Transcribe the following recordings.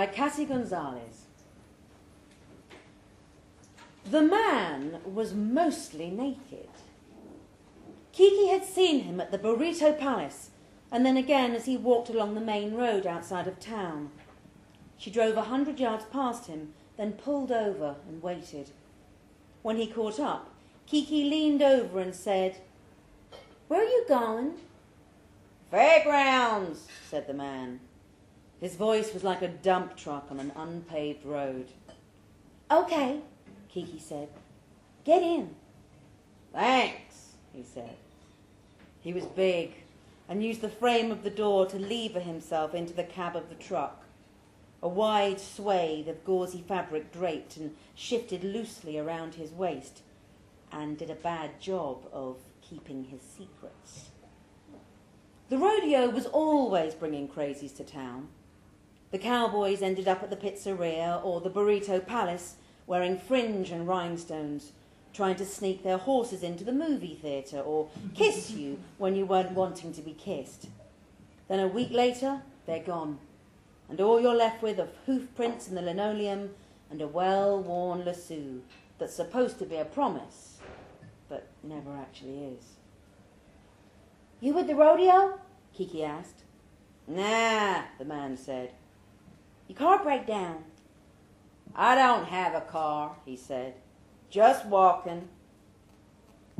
by Cassie Gonzales. The man was mostly naked. Kiki had seen him at the Burrito Palace and then again as he walked along the main road outside of town. She drove a hundred yards past him, then pulled over and waited. When he caught up, Kiki leaned over and said, Where are you going? Fairgrounds, said the man. His voice was like a dump truck on an unpaved road. Okay, Kiki said. Get in. Thanks, he said. He was big and used the frame of the door to lever himself into the cab of the truck. A wide swathe of gauzy fabric draped and shifted loosely around his waist and did a bad job of keeping his secrets. The rodeo was always bringing crazies to town. The cowboys ended up at the pizzeria or the burrito palace wearing fringe and rhinestones, trying to sneak their horses into the movie theatre or kiss you when you weren't wanting to be kissed. Then a week later, they're gone, and all you're left with are hoof prints in the linoleum and a well worn lasso that's supposed to be a promise, but never actually is. You with the rodeo? Kiki asked. Nah, the man said. Your car break down. I don't have a car, he said. Just walking.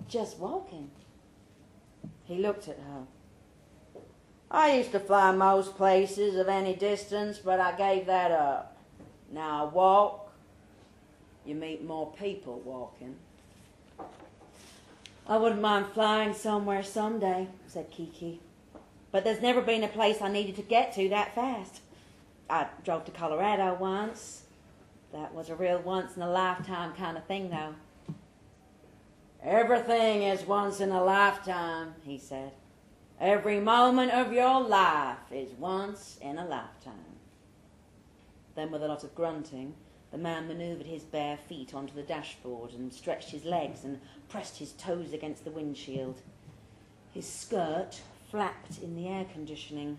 Just walking? He looked at her. I used to fly most places of any distance, but I gave that up. Now I walk. You meet more people walking. I wouldn't mind flying somewhere someday, said Kiki. But there's never been a place I needed to get to that fast. I drove to Colorado once. That was a real once in a lifetime kind of thing, though. Everything is once in a lifetime, he said. Every moment of your life is once in a lifetime. Then, with a lot of grunting, the man maneuvered his bare feet onto the dashboard and stretched his legs and pressed his toes against the windshield. His skirt flapped in the air conditioning.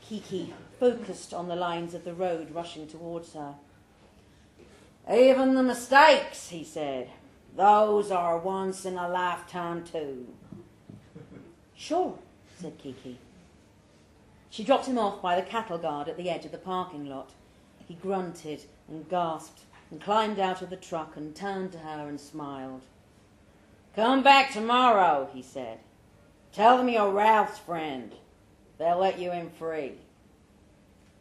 Kiki focused on the lines of the road rushing towards her. Even the mistakes, he said, those are once in a lifetime too. Sure, said Kiki. She dropped him off by the cattle guard at the edge of the parking lot. He grunted and gasped and climbed out of the truck and turned to her and smiled. Come back tomorrow, he said. Tell them you're Ralph's friend. They'll let you in free.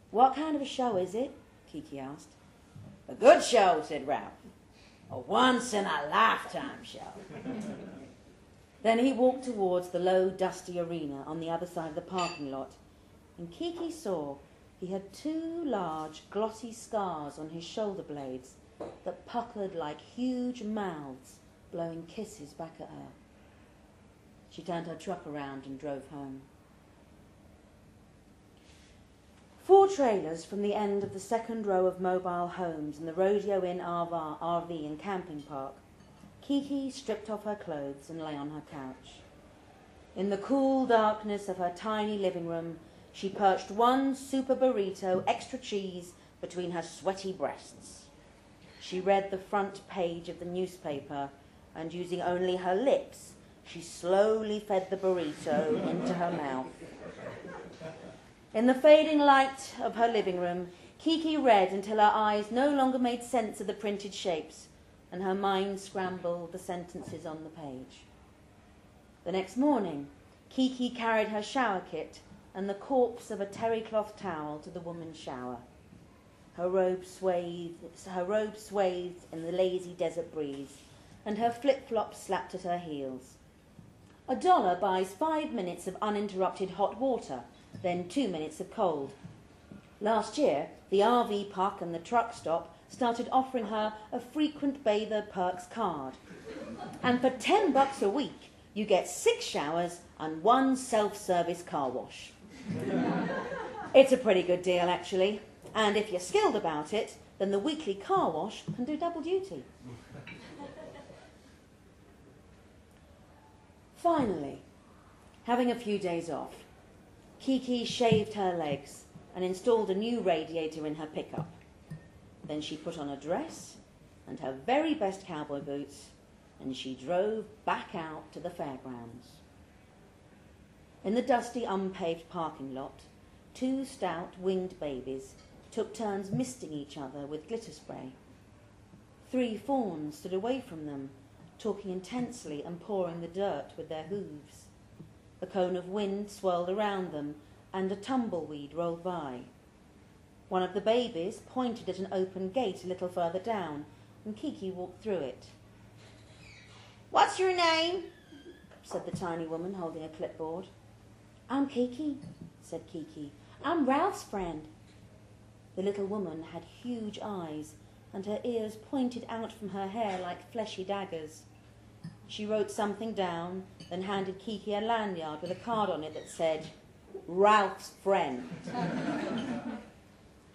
What kind of a show is it? Kiki asked. A good show, said Ralph. A once in a lifetime show. then he walked towards the low, dusty arena on the other side of the parking lot, and Kiki saw he had two large, glossy scars on his shoulder blades that puckered like huge mouths, blowing kisses back at her. She turned her truck around and drove home. Trailers from the end of the second row of mobile homes in the Rodeo Inn RV and camping park, Kiki stripped off her clothes and lay on her couch. In the cool darkness of her tiny living room, she perched one super burrito, extra cheese, between her sweaty breasts. She read the front page of the newspaper and, using only her lips, she slowly fed the burrito into her mouth. In the fading light of her living room, Kiki read until her eyes no longer made sense of the printed shapes and her mind scrambled the sentences on the page. The next morning, Kiki carried her shower kit and the corpse of a terry cloth towel to the woman's shower. Her robe swathed, her robe swathed in the lazy desert breeze, and her flip-flops slapped at her heels. A dollar buys five minutes of uninterrupted hot water then two minutes of cold. Last year, the RV park and the truck stop started offering her a frequent bather perks card. And for 10 bucks a week, you get six showers and one self-service car wash. it's a pretty good deal, actually. And if you're skilled about it, then the weekly car wash can do double duty. Finally, having a few days off, Kiki shaved her legs and installed a new radiator in her pickup. Then she put on a dress and her very best cowboy boots and she drove back out to the fairgrounds. In the dusty, unpaved parking lot, two stout winged babies took turns misting each other with glitter spray. Three fawns stood away from them, talking intensely and pawing the dirt with their hooves. A cone of wind swirled around them, and a tumbleweed rolled by. One of the babies pointed at an open gate a little further down, and Kiki walked through it. What's your name? said the tiny woman holding a clipboard. I'm Kiki, said Kiki. I'm Ralph's friend. The little woman had huge eyes, and her ears pointed out from her hair like fleshy daggers. She wrote something down, then handed Kiki a lanyard with a card on it that said, Ralph's friend.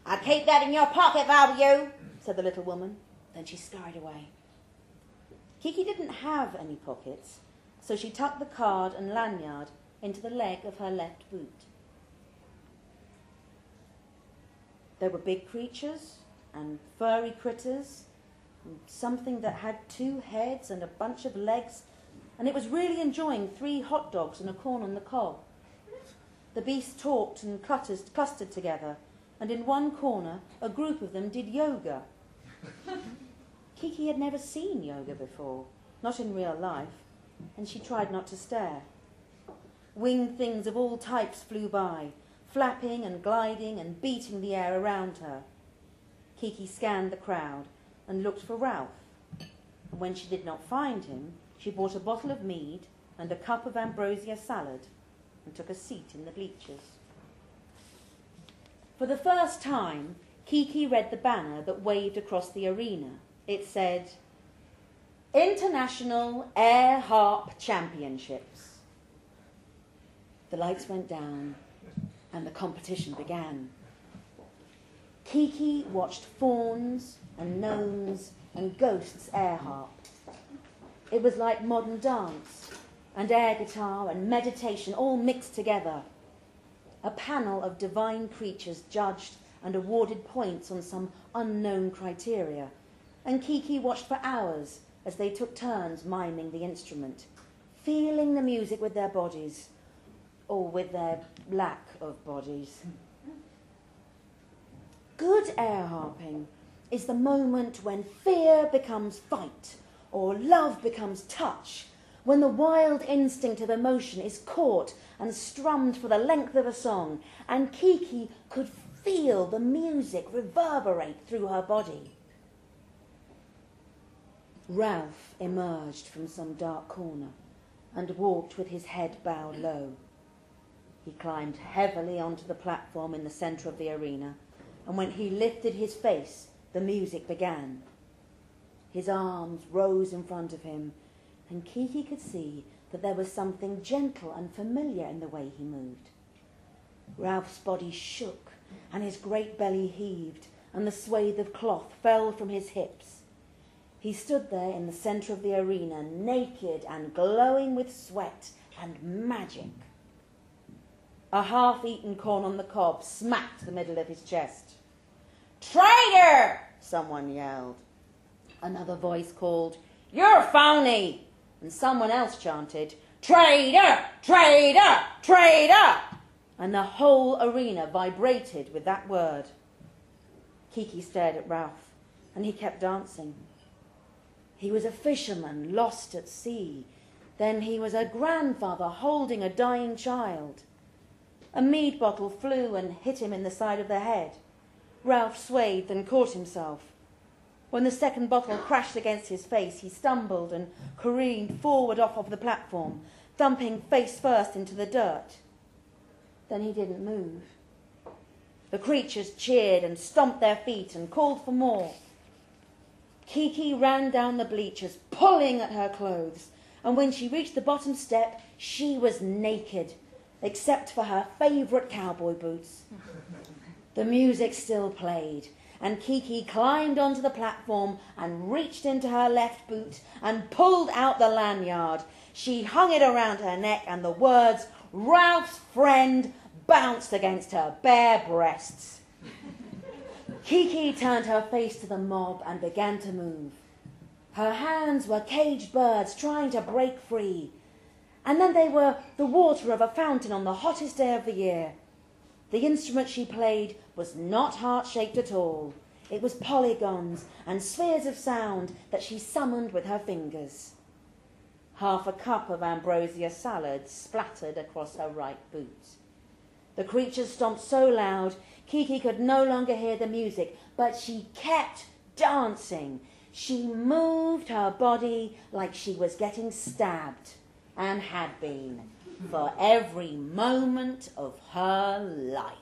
I'd keep that in your pocket if I were you, said the little woman. Then she scurried away. Kiki didn't have any pockets, so she tucked the card and lanyard into the leg of her left boot. There were big creatures and furry critters, something that had two heads and a bunch of legs, and it was really enjoying three hot dogs and a corn on the cob. The beasts talked and clustered together, and in one corner a group of them did yoga. Kiki had never seen yoga before, not in real life, and she tried not to stare. Winged things of all types flew by, flapping and gliding and beating the air around her. Kiki scanned the crowd and looked for Ralph. And when she did not find him, she bought a bottle of mead and a cup of ambrosia salad and took a seat in the bleachers. For the first time, Kiki read the banner that waved across the arena it said International Air Harp Championships. The lights went down and the competition began. Kiki watched fauns and gnomes and ghosts air harp. It was like modern dance and air guitar and meditation all mixed together. A panel of divine creatures judged and awarded points on some unknown criteria and Kiki watched for hours as they took turns miming the instrument, feeling the music with their bodies, or with their lack of bodies. Good air harping is the moment when fear becomes fight, or love becomes touch, when the wild instinct of emotion is caught and strummed for the length of a song, and Kiki could feel the music reverberate through her body. Ralph emerged from some dark corner and walked with his head bowed low. He climbed heavily onto the platform in the centre of the arena, and when he lifted his face, the music began. His arms rose in front of him, and Kiki could see that there was something gentle and familiar in the way he moved. Ralph's body shook, and his great belly heaved, and the swathe of cloth fell from his hips. He stood there in the centre of the arena, naked and glowing with sweat and magic. A half eaten corn on the cob smacked the middle of his chest. Traitor! Someone yelled. Another voice called, You're a phony! And someone else chanted, Traitor! Traitor! Traitor! And the whole arena vibrated with that word. Kiki stared at Ralph, and he kept dancing. He was a fisherman lost at sea. Then he was a grandfather holding a dying child. A mead bottle flew and hit him in the side of the head. Ralph swayed and caught himself. When the second bottle crashed against his face, he stumbled and careened forward off of the platform, thumping face first into the dirt. Then he didn't move. The creatures cheered and stomped their feet and called for more. Kiki ran down the bleachers, pulling at her clothes, and when she reached the bottom step, she was naked, except for her favourite cowboy boots. The music still played, and Kiki climbed onto the platform and reached into her left boot and pulled out the lanyard. She hung it around her neck, and the words, Ralph's friend, bounced against her bare breasts. Kiki turned her face to the mob and began to move. Her hands were caged birds trying to break free. And then they were the water of a fountain on the hottest day of the year. The instrument she played was not heart shaped at all. It was polygons and spheres of sound that she summoned with her fingers. Half a cup of ambrosia salad splattered across her right boot. The creatures stomped so loud Kiki could no longer hear the music, but she kept dancing. She moved her body like she was getting stabbed and had been for every moment of her life.